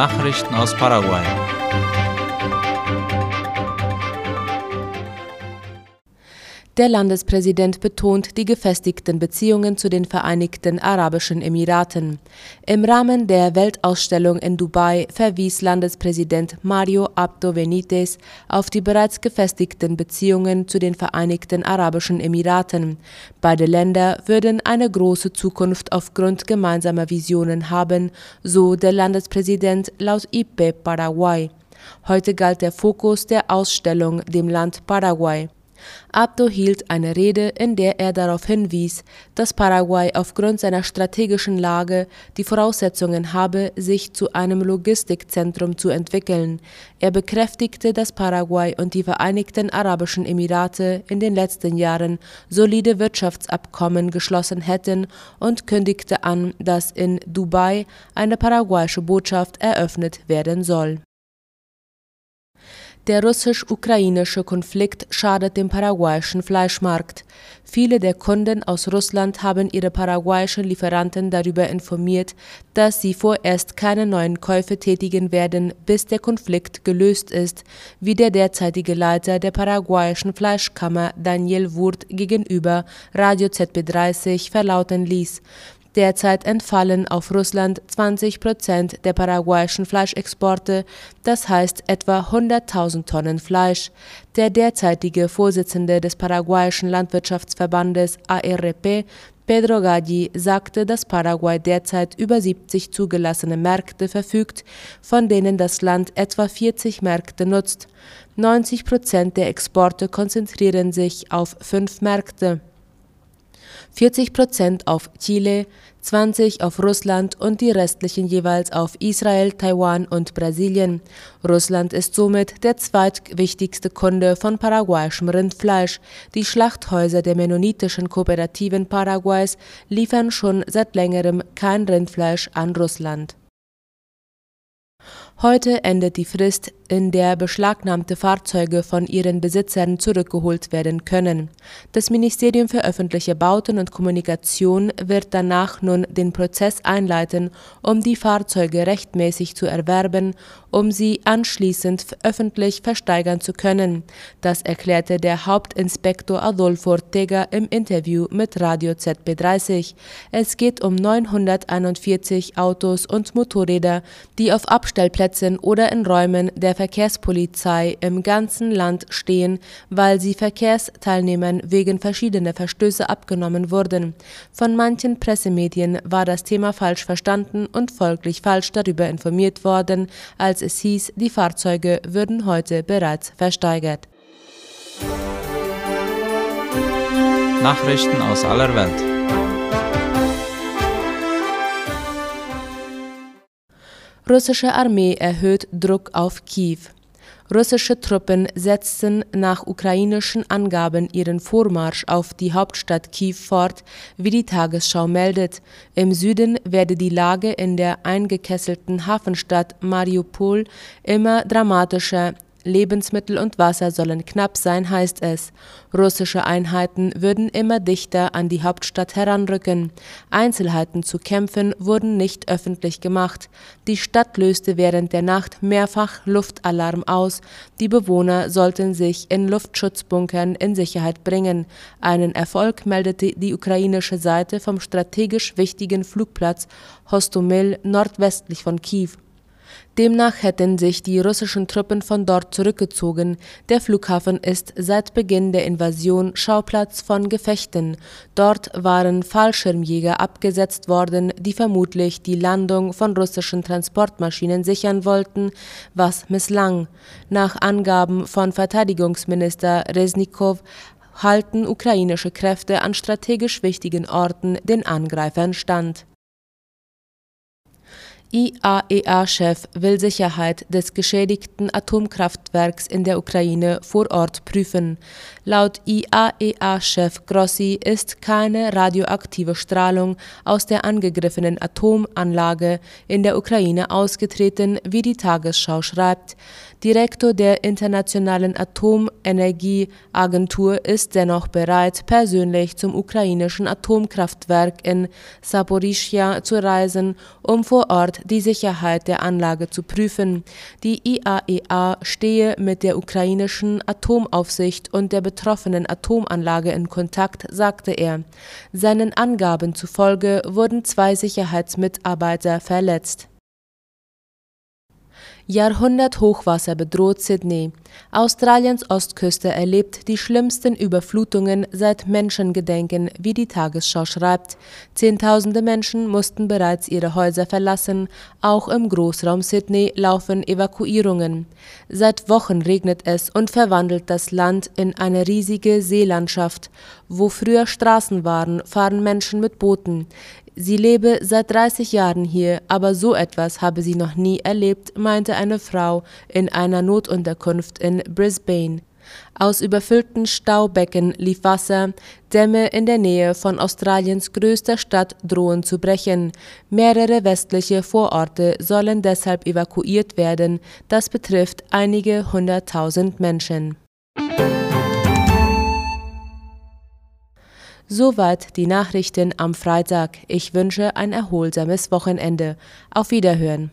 Nachrichten aus Paraguay. Der Landespräsident betont die gefestigten Beziehungen zu den Vereinigten Arabischen Emiraten. Im Rahmen der Weltausstellung in Dubai verwies Landespräsident Mario Abdo Benitez auf die bereits gefestigten Beziehungen zu den Vereinigten Arabischen Emiraten. Beide Länder würden eine große Zukunft aufgrund gemeinsamer Visionen haben, so der Landespräsident laut IPE Paraguay. Heute galt der Fokus der Ausstellung dem Land Paraguay. Abdo hielt eine Rede, in der er darauf hinwies, dass Paraguay aufgrund seiner strategischen Lage die Voraussetzungen habe, sich zu einem Logistikzentrum zu entwickeln. Er bekräftigte, dass Paraguay und die Vereinigten Arabischen Emirate in den letzten Jahren solide Wirtschaftsabkommen geschlossen hätten und kündigte an, dass in Dubai eine paraguayische Botschaft eröffnet werden soll. Der russisch-ukrainische Konflikt schadet dem paraguayischen Fleischmarkt. Viele der Kunden aus Russland haben ihre paraguayischen Lieferanten darüber informiert, dass sie vorerst keine neuen Käufe tätigen werden, bis der Konflikt gelöst ist, wie der derzeitige Leiter der paraguayischen Fleischkammer Daniel Wurt gegenüber Radio ZB30 verlauten ließ. Derzeit entfallen auf Russland 20 Prozent der paraguayischen Fleischexporte, das heißt etwa 100.000 Tonnen Fleisch. Der derzeitige Vorsitzende des paraguayischen Landwirtschaftsverbandes ARP, Pedro Gaggi, sagte, dass Paraguay derzeit über 70 zugelassene Märkte verfügt, von denen das Land etwa 40 Märkte nutzt. 90 Prozent der Exporte konzentrieren sich auf fünf Märkte. 40 Prozent auf Chile, 20 auf Russland und die restlichen jeweils auf Israel, Taiwan und Brasilien. Russland ist somit der zweitwichtigste Kunde von paraguayischem Rindfleisch. Die Schlachthäuser der mennonitischen Kooperativen Paraguays liefern schon seit längerem kein Rindfleisch an Russland. Heute endet die Frist, in der beschlagnahmte Fahrzeuge von ihren Besitzern zurückgeholt werden können. Das Ministerium für öffentliche Bauten und Kommunikation wird danach nun den Prozess einleiten, um die Fahrzeuge rechtmäßig zu erwerben, um sie anschließend öffentlich versteigern zu können. Das erklärte der Hauptinspektor Adolfo Ortega im Interview mit Radio ZB30. Es geht um 941 Autos und Motorräder, die auf Abstellplätzen Plätzen oder in Räumen der Verkehrspolizei im ganzen Land stehen, weil sie Verkehrsteilnehmern wegen verschiedener Verstöße abgenommen wurden. Von manchen Pressemedien war das Thema falsch verstanden und folglich falsch darüber informiert worden, als es hieß, die Fahrzeuge würden heute bereits versteigert. Nachrichten aus aller Welt. Russische Armee erhöht Druck auf Kiew. Russische Truppen setzten nach ukrainischen Angaben ihren Vormarsch auf die Hauptstadt Kiew fort, wie die Tagesschau meldet. Im Süden werde die Lage in der eingekesselten Hafenstadt Mariupol immer dramatischer. Lebensmittel und Wasser sollen knapp sein, heißt es. Russische Einheiten würden immer dichter an die Hauptstadt heranrücken. Einzelheiten zu Kämpfen wurden nicht öffentlich gemacht. Die Stadt löste während der Nacht mehrfach Luftalarm aus. Die Bewohner sollten sich in Luftschutzbunkern in Sicherheit bringen. Einen Erfolg meldete die ukrainische Seite vom strategisch wichtigen Flugplatz Hostomel nordwestlich von Kiew. Demnach hätten sich die russischen Truppen von dort zurückgezogen. Der Flughafen ist seit Beginn der Invasion Schauplatz von Gefechten. Dort waren Fallschirmjäger abgesetzt worden, die vermutlich die Landung von russischen Transportmaschinen sichern wollten, was misslang. Nach Angaben von Verteidigungsminister Resnikow halten ukrainische Kräfte an strategisch wichtigen Orten den Angreifern stand. IAEA-Chef will Sicherheit des geschädigten Atomkraftwerks in der Ukraine vor Ort prüfen. Laut IAEA-Chef Grossi ist keine radioaktive Strahlung aus der angegriffenen Atomanlage in der Ukraine ausgetreten, wie die Tagesschau schreibt. Direktor der Internationalen Atomenergieagentur ist dennoch bereit, persönlich zum ukrainischen Atomkraftwerk in Saporischja zu reisen, um vor Ort die Sicherheit der Anlage zu prüfen. Die IAEA e stehe mit der ukrainischen Atomaufsicht und der betroffenen Atomanlage in Kontakt, sagte er. Seinen Angaben zufolge wurden zwei Sicherheitsmitarbeiter verletzt. Jahrhundert-Hochwasser bedroht Sydney. Australiens Ostküste erlebt die schlimmsten Überflutungen seit Menschengedenken, wie die Tagesschau schreibt. Zehntausende Menschen mussten bereits ihre Häuser verlassen. Auch im Großraum Sydney laufen Evakuierungen. Seit Wochen regnet es und verwandelt das Land in eine riesige Seelandschaft. Wo früher Straßen waren, fahren Menschen mit Booten. Sie lebe seit 30 Jahren hier, aber so etwas habe sie noch nie erlebt, meinte eine Frau in einer Notunterkunft in Brisbane. Aus überfüllten Staubecken lief Wasser, Dämme in der Nähe von Australiens größter Stadt drohen zu brechen. Mehrere westliche Vororte sollen deshalb evakuiert werden. Das betrifft einige hunderttausend Menschen. Soweit die Nachrichten am Freitag. Ich wünsche ein erholsames Wochenende. Auf Wiederhören.